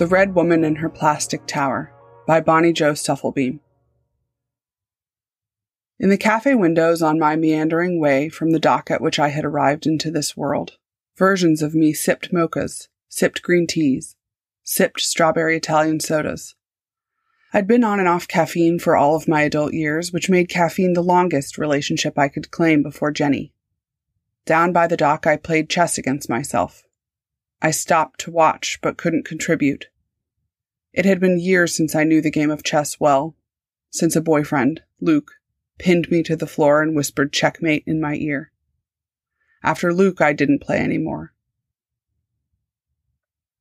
The Red Woman and Her Plastic Tower by Bonnie Jo Stufflebeam. In the cafe windows on my meandering way from the dock at which I had arrived into this world, versions of me sipped mochas, sipped green teas, sipped strawberry Italian sodas. I'd been on and off caffeine for all of my adult years, which made caffeine the longest relationship I could claim before Jenny. Down by the dock, I played chess against myself. I stopped to watch, but couldn't contribute. It had been years since I knew the game of chess well, since a boyfriend, Luke, pinned me to the floor and whispered checkmate in my ear. After Luke, I didn't play anymore.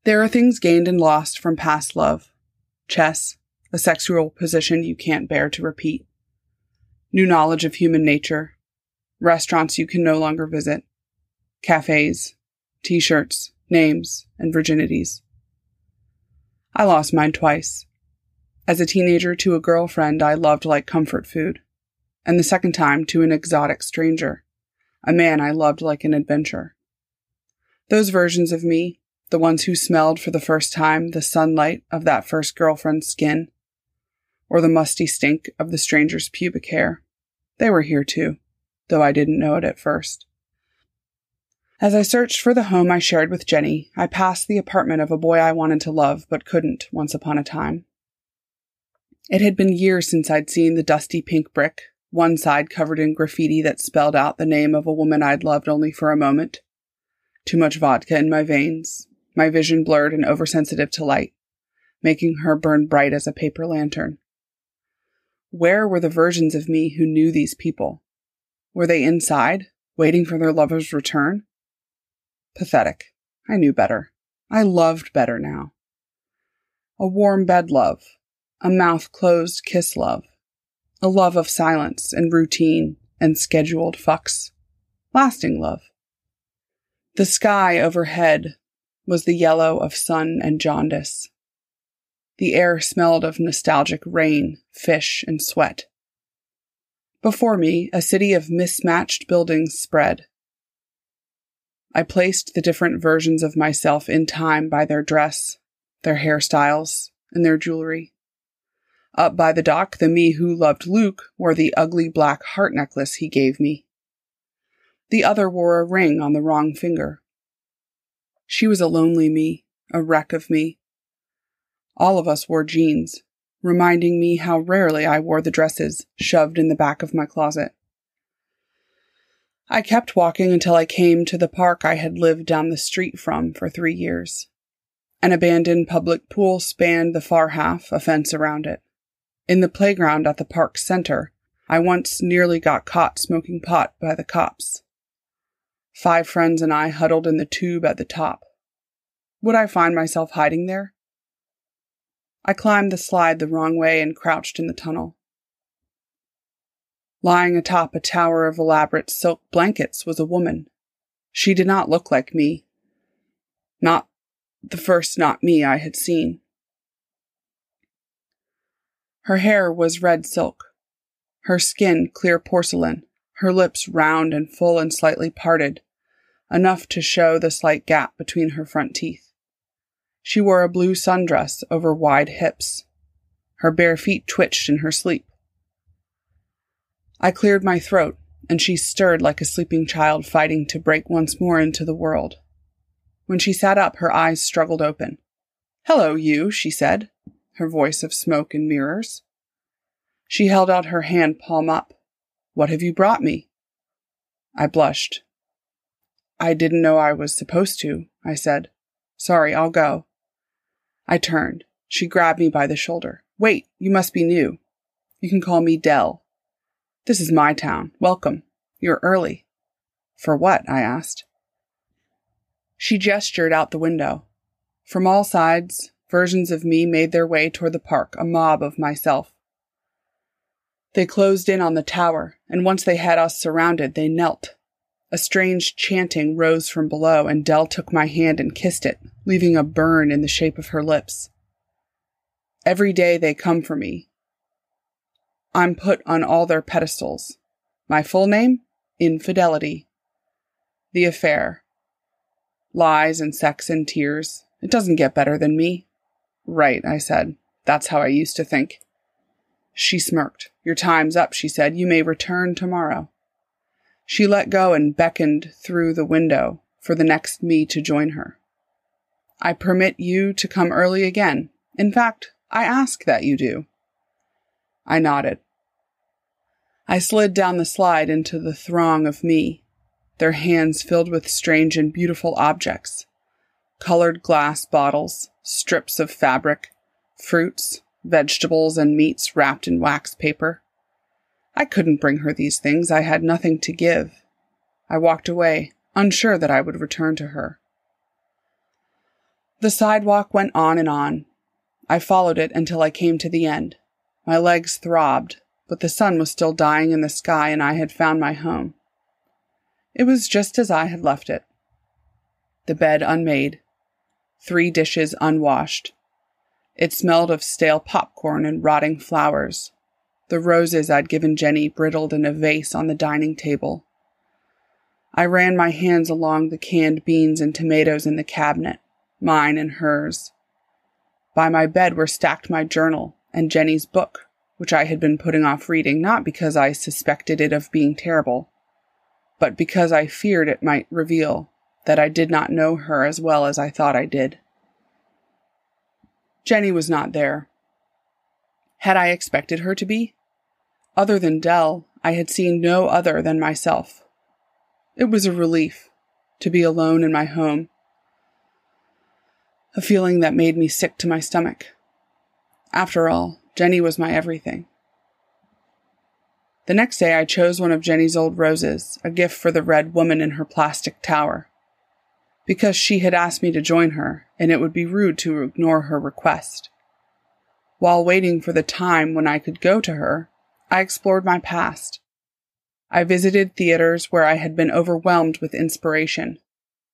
There are things gained and lost from past love. Chess, a sexual position you can't bear to repeat. New knowledge of human nature. Restaurants you can no longer visit. Cafes, t-shirts, names, and virginities. I lost mine twice. As a teenager to a girlfriend I loved like comfort food, and the second time to an exotic stranger, a man I loved like an adventure. Those versions of me, the ones who smelled for the first time the sunlight of that first girlfriend's skin, or the musty stink of the stranger's pubic hair, they were here too, though I didn't know it at first. As I searched for the home I shared with Jenny, I passed the apartment of a boy I wanted to love but couldn't once upon a time. It had been years since I'd seen the dusty pink brick, one side covered in graffiti that spelled out the name of a woman I'd loved only for a moment. Too much vodka in my veins, my vision blurred and oversensitive to light, making her burn bright as a paper lantern. Where were the versions of me who knew these people? Were they inside, waiting for their lover's return? Pathetic. I knew better. I loved better now. A warm bed love. A mouth closed kiss love. A love of silence and routine and scheduled fucks. Lasting love. The sky overhead was the yellow of sun and jaundice. The air smelled of nostalgic rain, fish, and sweat. Before me, a city of mismatched buildings spread, I placed the different versions of myself in time by their dress, their hairstyles, and their jewelry. Up by the dock, the me who loved Luke wore the ugly black heart necklace he gave me. The other wore a ring on the wrong finger. She was a lonely me, a wreck of me. All of us wore jeans, reminding me how rarely I wore the dresses shoved in the back of my closet. I kept walking until I came to the park I had lived down the street from for three years. An abandoned public pool spanned the far half, a fence around it. In the playground at the park's center, I once nearly got caught smoking pot by the cops. Five friends and I huddled in the tube at the top. Would I find myself hiding there? I climbed the slide the wrong way and crouched in the tunnel. Lying atop a tower of elaborate silk blankets was a woman. She did not look like me. Not the first not me I had seen. Her hair was red silk, her skin clear porcelain, her lips round and full and slightly parted, enough to show the slight gap between her front teeth. She wore a blue sundress over wide hips. Her bare feet twitched in her sleep. I cleared my throat, and she stirred like a sleeping child fighting to break once more into the world. When she sat up, her eyes struggled open. Hello, you, she said, her voice of smoke and mirrors. She held out her hand palm up. What have you brought me? I blushed. I didn't know I was supposed to, I said. Sorry, I'll go. I turned. She grabbed me by the shoulder. Wait, you must be new. You can call me Dell. This is my town. Welcome. You're early. For what? I asked. She gestured out the window. From all sides, versions of me made their way toward the park, a mob of myself. They closed in on the tower, and once they had us surrounded, they knelt. A strange chanting rose from below, and Dell took my hand and kissed it, leaving a burn in the shape of her lips. Every day they come for me, I'm put on all their pedestals. My full name? Infidelity. The affair. Lies and sex and tears. It doesn't get better than me. Right, I said. That's how I used to think. She smirked. Your time's up, she said. You may return tomorrow. She let go and beckoned through the window for the next me to join her. I permit you to come early again. In fact, I ask that you do. I nodded. I slid down the slide into the throng of me, their hands filled with strange and beautiful objects colored glass bottles, strips of fabric, fruits, vegetables, and meats wrapped in wax paper. I couldn't bring her these things. I had nothing to give. I walked away, unsure that I would return to her. The sidewalk went on and on. I followed it until I came to the end. My legs throbbed, but the sun was still dying in the sky and I had found my home. It was just as I had left it. The bed unmade, three dishes unwashed. It smelled of stale popcorn and rotting flowers. The roses I'd given Jenny brittled in a vase on the dining table. I ran my hands along the canned beans and tomatoes in the cabinet mine and hers. By my bed were stacked my journal and Jenny's book, which I had been putting off reading not because I suspected it of being terrible, but because I feared it might reveal that I did not know her as well as I thought I did. Jenny was not there. Had I expected her to be? Other than Dell, I had seen no other than myself. It was a relief to be alone in my home a feeling that made me sick to my stomach. After all, Jenny was my everything. The next day, I chose one of Jenny's old roses, a gift for the red woman in her plastic tower, because she had asked me to join her, and it would be rude to ignore her request. While waiting for the time when I could go to her, I explored my past. I visited theaters where I had been overwhelmed with inspiration,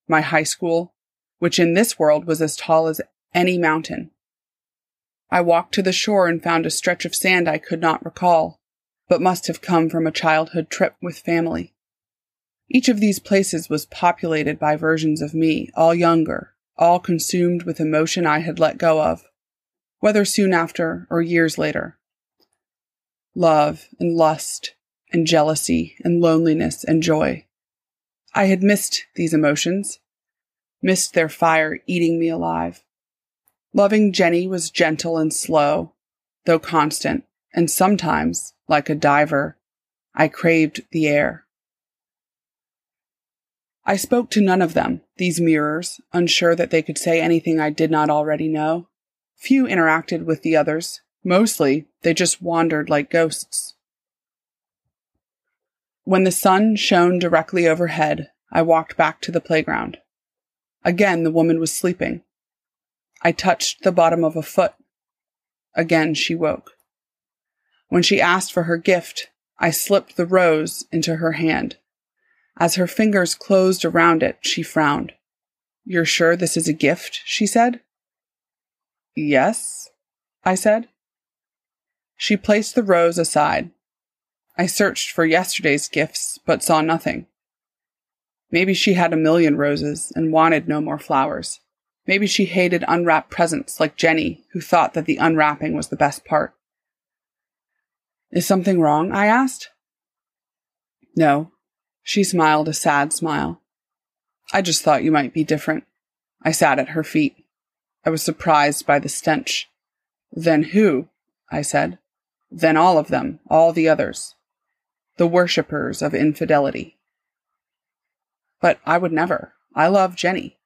my high school, which in this world was as tall as any mountain. I walked to the shore and found a stretch of sand I could not recall, but must have come from a childhood trip with family. Each of these places was populated by versions of me, all younger, all consumed with emotion I had let go of, whether soon after or years later. Love and lust and jealousy and loneliness and joy. I had missed these emotions, missed their fire eating me alive. Loving Jenny was gentle and slow, though constant, and sometimes, like a diver, I craved the air. I spoke to none of them, these mirrors, unsure that they could say anything I did not already know. Few interacted with the others. Mostly, they just wandered like ghosts. When the sun shone directly overhead, I walked back to the playground. Again, the woman was sleeping. I touched the bottom of a foot. Again, she woke. When she asked for her gift, I slipped the rose into her hand. As her fingers closed around it, she frowned. You're sure this is a gift? she said. Yes, I said. She placed the rose aside. I searched for yesterday's gifts, but saw nothing. Maybe she had a million roses and wanted no more flowers. Maybe she hated unwrapped presents like Jenny, who thought that the unwrapping was the best part. Is something wrong? I asked. No. She smiled a sad smile. I just thought you might be different. I sat at her feet. I was surprised by the stench. Then who? I said. Then all of them, all the others. The worshippers of infidelity. But I would never. I love Jenny.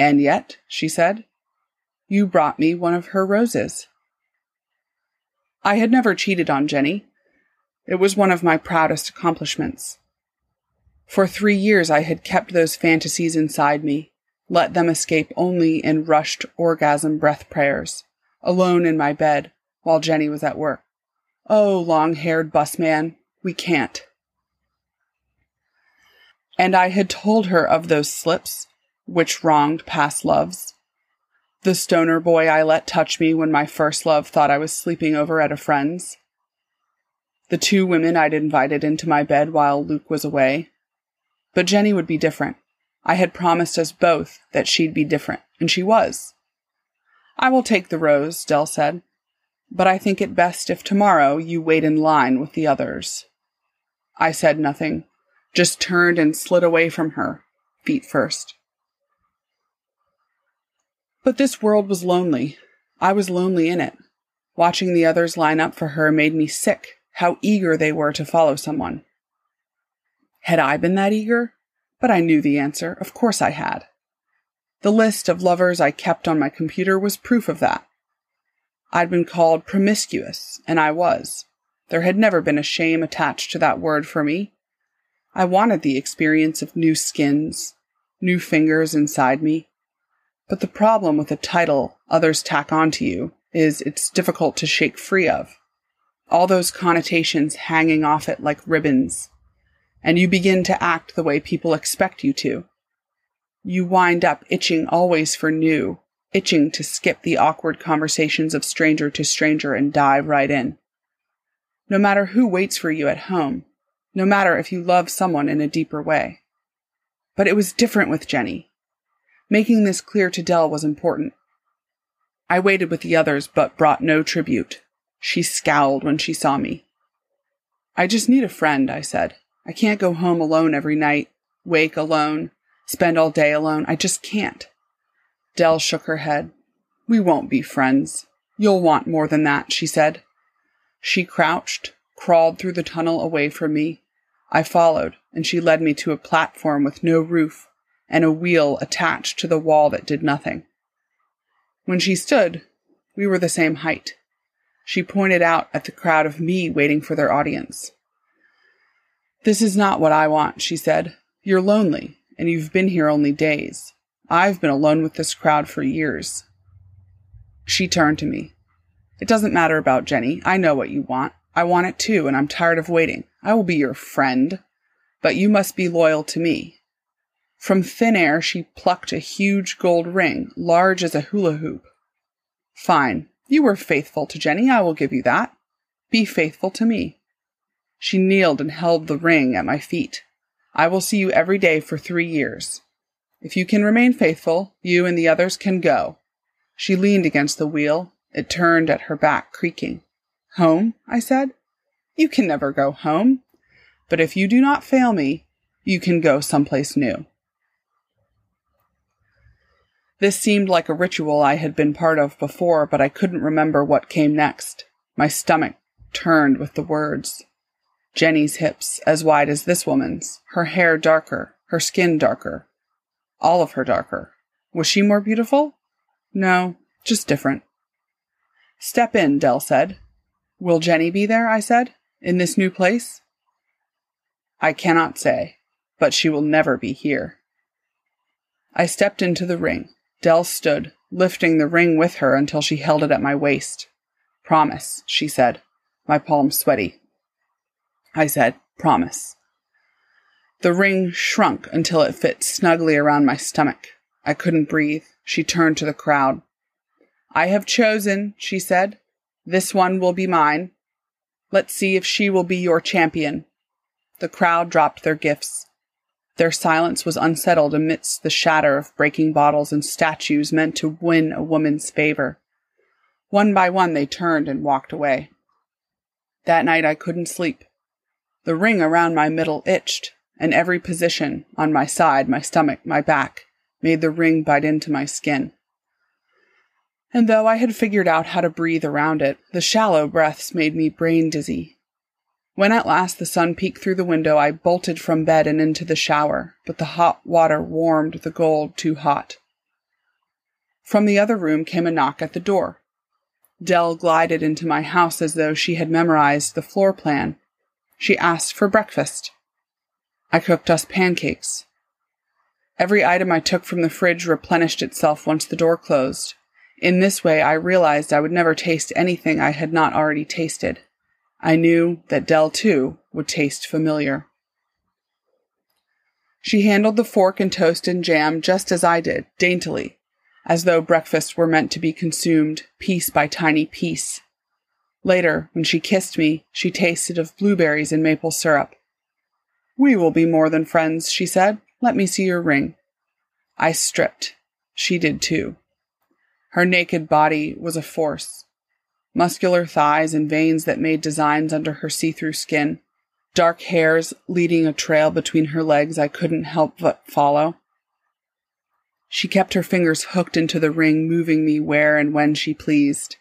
And yet, she said, you brought me one of her roses. I had never cheated on Jenny. It was one of my proudest accomplishments. For three years, I had kept those fantasies inside me, let them escape only in rushed orgasm breath prayers, alone in my bed while Jenny was at work. Oh, long haired busman, we can't and I had told her of those slips which wronged past loves. The stoner boy I let touch me when my first love thought I was sleeping over at a friend's. The two women I'd invited into my bed while Luke was away. But Jenny would be different. I had promised us both that she'd be different, and she was. I will take the rose, Dell said, but I think it best if tomorrow you wait in line with the others. I said nothing, just turned and slid away from her, feet first. But this world was lonely. I was lonely in it. Watching the others line up for her made me sick, how eager they were to follow someone. Had I been that eager? But I knew the answer. Of course I had. The list of lovers I kept on my computer was proof of that. I'd been called promiscuous, and I was. There had never been a shame attached to that word for me. I wanted the experience of new skins, new fingers inside me. But the problem with a title others tack onto you is it's difficult to shake free of. All those connotations hanging off it like ribbons. And you begin to act the way people expect you to you wind up itching always for new, itching to skip the awkward conversations of stranger to stranger and dive right in. No matter who waits for you at home, no matter if you love someone in a deeper way. But it was different with Jenny. Making this clear to Dell was important. I waited with the others, but brought no tribute. She scowled when she saw me. I just need a friend, I said. I can't go home alone every night, wake alone, spend all day alone. I just can't. Dell shook her head. We won't be friends. You'll want more than that, she said. She crouched, crawled through the tunnel away from me. I followed, and she led me to a platform with no roof and a wheel attached to the wall that did nothing. When she stood, we were the same height. She pointed out at the crowd of me waiting for their audience. This is not what I want, she said. You're lonely and you've been here only days. I've been alone with this crowd for years. She turned to me. It doesn't matter about Jenny. I know what you want. I want it too, and I'm tired of waiting. I will be your friend, but you must be loyal to me. From thin air, she plucked a huge gold ring, large as a hula hoop. Fine. You were faithful to Jenny. I will give you that. Be faithful to me. She kneeled and held the ring at my feet. I will see you every day for three years. If you can remain faithful, you and the others can go. She leaned against the wheel. It turned at her back, creaking. Home? I said. You can never go home. But if you do not fail me, you can go someplace new. This seemed like a ritual I had been part of before, but I couldn't remember what came next. My stomach turned with the words. Jenny's hips as wide as this woman's, her hair darker, her skin darker. All of her darker. Was she more beautiful? No, just different. Step in, Dell said. Will Jenny be there? I said. In this new place? I cannot say, but she will never be here. I stepped into the ring. Dell stood, lifting the ring with her until she held it at my waist. Promise, she said, my palms sweaty. I said, Promise. The ring shrunk until it fit snugly around my stomach. I couldn't breathe. She turned to the crowd. I have chosen, she said. This one will be mine. Let's see if she will be your champion. The crowd dropped their gifts. Their silence was unsettled amidst the shatter of breaking bottles and statues meant to win a woman's favor. One by one they turned and walked away. That night I couldn't sleep. The ring around my middle itched, and every position on my side, my stomach, my back, made the ring bite into my skin. And though I had figured out how to breathe around it, the shallow breaths made me brain dizzy. When at last the sun peeked through the window, I bolted from bed and into the shower, but the hot water warmed the gold too hot. From the other room came a knock at the door. Dell glided into my house as though she had memorized the floor plan she asked for breakfast. I cooked us pancakes. Every item I took from the fridge replenished itself once the door closed. In this way, I realized I would never taste anything I had not already tasted. I knew that Dell, too, would taste familiar. She handled the fork and toast and jam just as I did, daintily, as though breakfast were meant to be consumed piece by tiny piece. Later, when she kissed me, she tasted of blueberries and maple syrup. We will be more than friends, she said. Let me see your ring. I stripped. She did too. Her naked body was a force. Muscular thighs and veins that made designs under her see through skin. Dark hairs leading a trail between her legs I couldn't help but follow. She kept her fingers hooked into the ring, moving me where and when she pleased.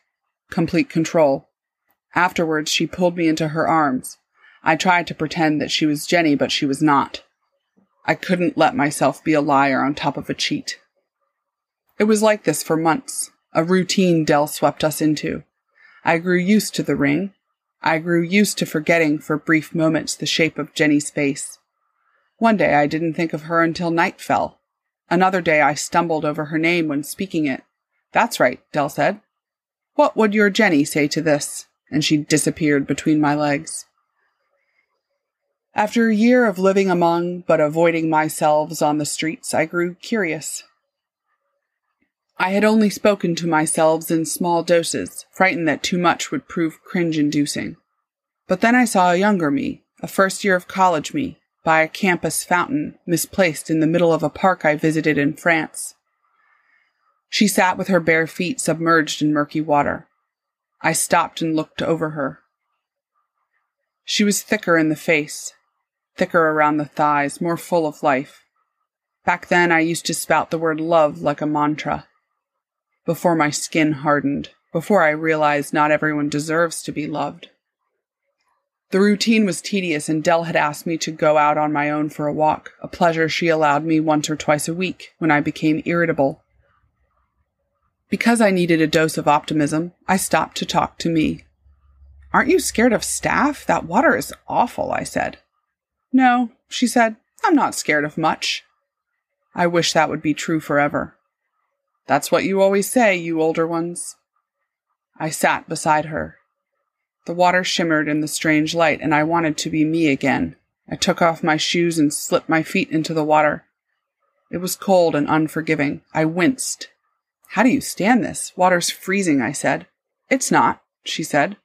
Complete control. Afterwards, she pulled me into her arms. I tried to pretend that she was Jenny, but she was not. I couldn't let myself be a liar on top of a cheat. It was like this for months, a routine Dell swept us into. I grew used to the ring. I grew used to forgetting for brief moments the shape of Jenny's face. One day I didn't think of her until night fell. Another day I stumbled over her name when speaking it. That's right, Dell said. What would your Jenny say to this? And she disappeared between my legs. After a year of living among but avoiding myself on the streets, I grew curious. I had only spoken to myself in small doses, frightened that too much would prove cringe inducing. But then I saw a younger me, a first year of college me, by a campus fountain misplaced in the middle of a park I visited in France. She sat with her bare feet submerged in murky water. I stopped and looked over her. She was thicker in the face, thicker around the thighs, more full of life. Back then, I used to spout the word love like a mantra. Before my skin hardened, before I realized not everyone deserves to be loved. The routine was tedious, and Dell had asked me to go out on my own for a walk, a pleasure she allowed me once or twice a week when I became irritable. Because I needed a dose of optimism, I stopped to talk to me. Aren't you scared of staph? That water is awful, I said. No, she said, I'm not scared of much. I wish that would be true forever. That's what you always say, you older ones. I sat beside her. The water shimmered in the strange light, and I wanted to be me again. I took off my shoes and slipped my feet into the water. It was cold and unforgiving. I winced. How do you stand this? Water's freezing, I said. It's not, she said.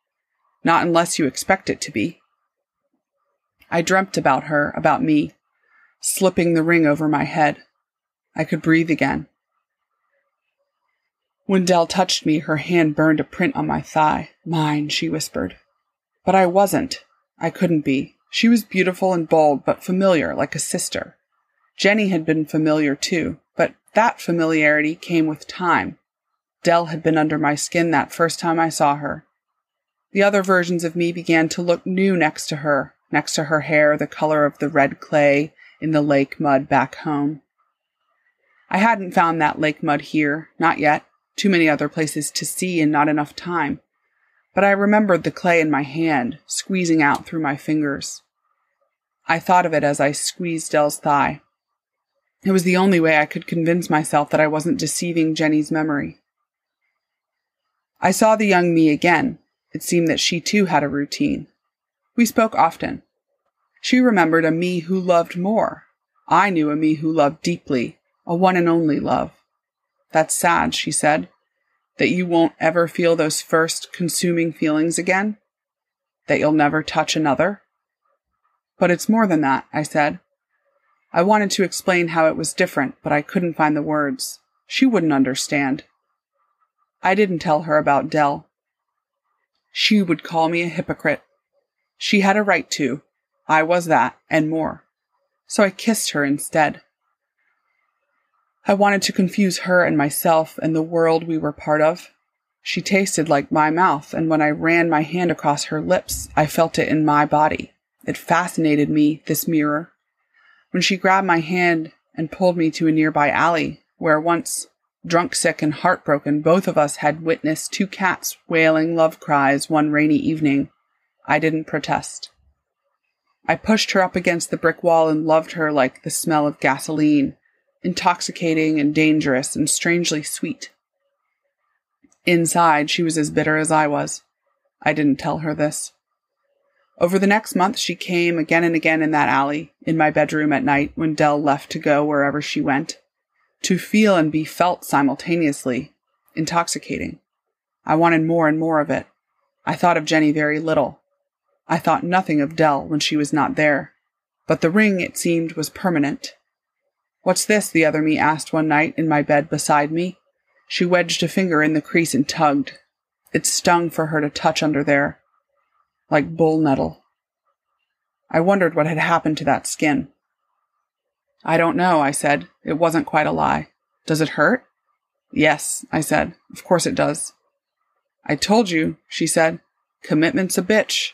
Not unless you expect it to be. I dreamt about her, about me, slipping the ring over my head. I could breathe again. When Dell touched me, her hand burned a print on my thigh. Mine, she whispered. But I wasn't. I couldn't be. She was beautiful and bold, but familiar, like a sister. Jenny had been familiar too, but that familiarity came with time. Dell had been under my skin that first time I saw her. The other versions of me began to look new next to her, next to her hair the color of the red clay in the lake mud back home. I hadn't found that lake mud here, not yet. Too many other places to see and not enough time. But I remembered the clay in my hand, squeezing out through my fingers. I thought of it as I squeezed Dell's thigh. It was the only way I could convince myself that I wasn't deceiving Jenny's memory. I saw the young me again. It seemed that she too had a routine. We spoke often. She remembered a me who loved more. I knew a me who loved deeply, a one and only love. That's sad, she said, that you won't ever feel those first consuming feelings again, that you'll never touch another. But it's more than that, I said. I wanted to explain how it was different, but I couldn't find the words. She wouldn't understand. I didn't tell her about Dell. She would call me a hypocrite. She had a right to. I was that, and more. So I kissed her instead. I wanted to confuse her and myself and the world we were part of. She tasted like my mouth, and when I ran my hand across her lips, I felt it in my body. It fascinated me, this mirror when she grabbed my hand and pulled me to a nearby alley where once, drunk sick and heartbroken, both of us had witnessed two cats wailing love cries one rainy evening, I didn't protest. I pushed her up against the brick wall and loved her like the smell of gasoline, intoxicating and dangerous and strangely sweet. Inside, she was as bitter as I was. I didn't tell her this. Over the next month, she came again and again in that alley, in my bedroom at night when Dell left to go wherever she went. To feel and be felt simultaneously. Intoxicating. I wanted more and more of it. I thought of Jenny very little. I thought nothing of Dell when she was not there. But the ring, it seemed, was permanent. What's this? the other me asked one night in my bed beside me. She wedged a finger in the crease and tugged. It stung for her to touch under there, like bull nettle. I wondered what had happened to that skin. I don't know, I said. It wasn't quite a lie. Does it hurt? Yes, I said. Of course it does. I told you, she said. Commitment's a bitch.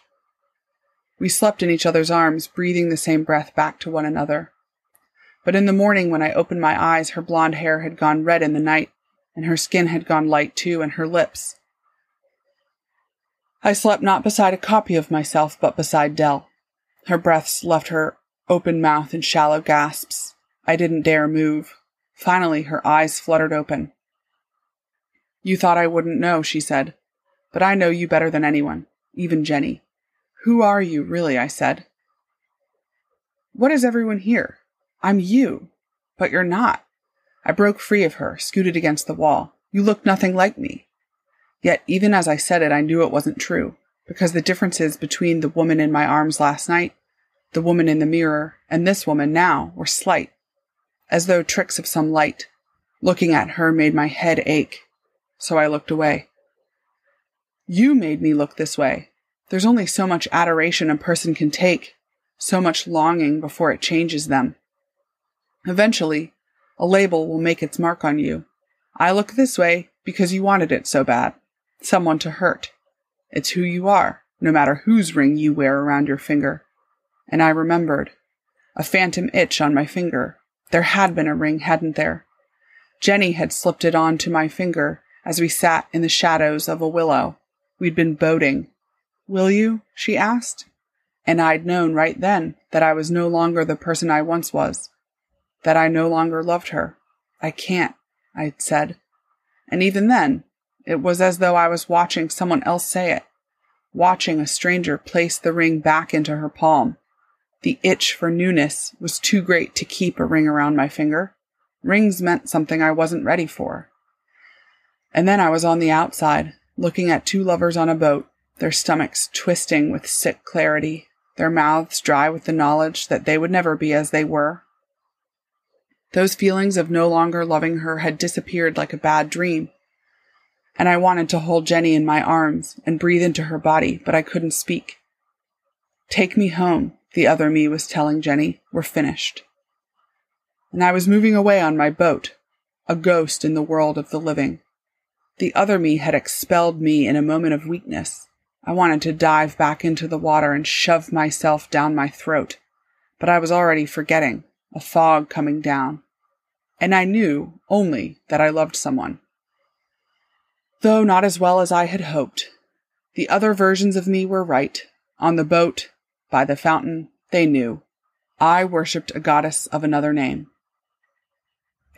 We slept in each other's arms, breathing the same breath back to one another. But in the morning, when I opened my eyes, her blonde hair had gone red in the night, and her skin had gone light too, and her lips. I slept not beside a copy of myself, but beside Dell. Her breaths left her open mouth in shallow gasps. I didn't dare move. Finally, her eyes fluttered open. You thought I wouldn't know, she said. But I know you better than anyone, even Jenny. Who are you, really? I said. What is everyone here? I'm you. But you're not. I broke free of her, scooted against the wall. You look nothing like me. Yet, even as I said it, I knew it wasn't true, because the differences between the woman in my arms last night, the woman in the mirror, and this woman now were slight, as though tricks of some light. Looking at her made my head ache, so I looked away. You made me look this way. There's only so much adoration a person can take, so much longing before it changes them. Eventually, a label will make its mark on you. I look this way because you wanted it so bad. Someone to hurt. It's who you are, no matter whose ring you wear around your finger. And I remembered. A phantom itch on my finger. There had been a ring, hadn't there? Jenny had slipped it on to my finger as we sat in the shadows of a willow. We'd been boating. Will you? she asked. And I'd known right then that I was no longer the person I once was, that I no longer loved her. I can't, I said. And even then, it was as though I was watching someone else say it, watching a stranger place the ring back into her palm. The itch for newness was too great to keep a ring around my finger. Rings meant something I wasn't ready for. And then I was on the outside, looking at two lovers on a boat, their stomachs twisting with sick clarity, their mouths dry with the knowledge that they would never be as they were. Those feelings of no longer loving her had disappeared like a bad dream. And I wanted to hold Jenny in my arms and breathe into her body, but I couldn't speak. Take me home, the other me was telling Jenny. We're finished. And I was moving away on my boat, a ghost in the world of the living. The other me had expelled me in a moment of weakness. I wanted to dive back into the water and shove myself down my throat, but I was already forgetting, a fog coming down. And I knew only that I loved someone. Though not as well as I had hoped. The other versions of me were right. On the boat, by the fountain, they knew. I worshipped a goddess of another name.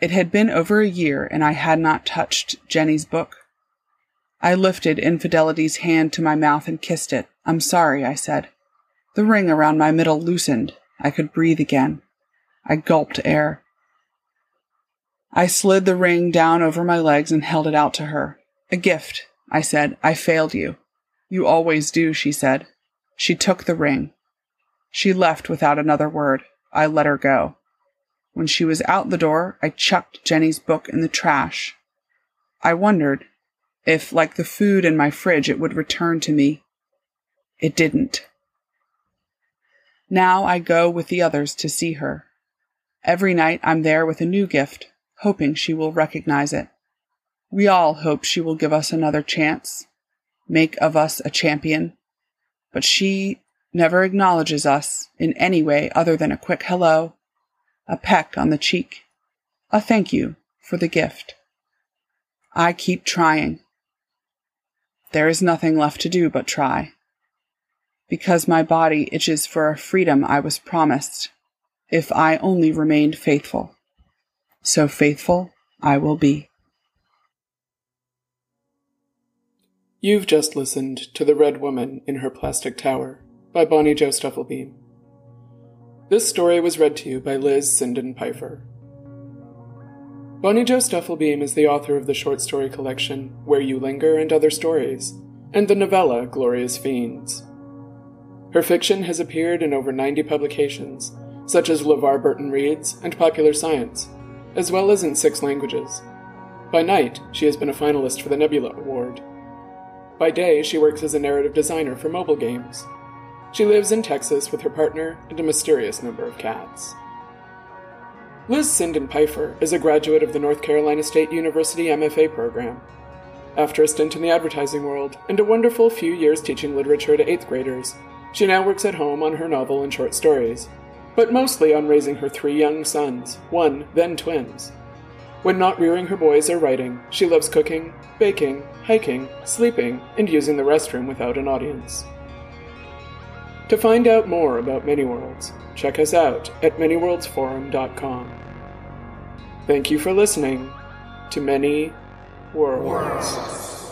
It had been over a year and I had not touched Jenny's book. I lifted Infidelity's hand to my mouth and kissed it. I'm sorry, I said. The ring around my middle loosened. I could breathe again. I gulped air. I slid the ring down over my legs and held it out to her. A gift, I said. I failed you. You always do, she said. She took the ring. She left without another word. I let her go. When she was out the door, I chucked Jenny's book in the trash. I wondered if, like the food in my fridge, it would return to me. It didn't. Now I go with the others to see her. Every night I'm there with a new gift, hoping she will recognize it. We all hope she will give us another chance, make of us a champion, but she never acknowledges us in any way other than a quick hello a peck on the cheek, a thank you for the gift. I keep trying. There is nothing left to do but try. Because my body itches for a freedom I was promised, if I only remained faithful. So faithful I will be. You've just listened to The Red Woman in Her Plastic Tower by Bonnie Jo Stufflebeam. This story was read to you by Liz Sinden Pipher. Bonnie Jo Stufflebeam is the author of the short story collection Where You Linger and Other Stories, and the novella Glorious Fiends. Her fiction has appeared in over 90 publications, such as LeVar Burton Reads and Popular Science, as well as in six languages. By night, she has been a finalist for the Nebula Award. By day, she works as a narrative designer for mobile games. She lives in Texas with her partner and a mysterious number of cats. Liz Sinden Pipher is a graduate of the North Carolina State University MFA program. After a stint in the advertising world and a wonderful few years teaching literature to eighth graders, she now works at home on her novel and short stories, but mostly on raising her three young sons, one, then twins. When not rearing her boys or writing, she loves cooking, baking, hiking, sleeping, and using the restroom without an audience. To find out more about Many Worlds, check us out at manyworldsforum.com. Thank you for listening to Many Worlds.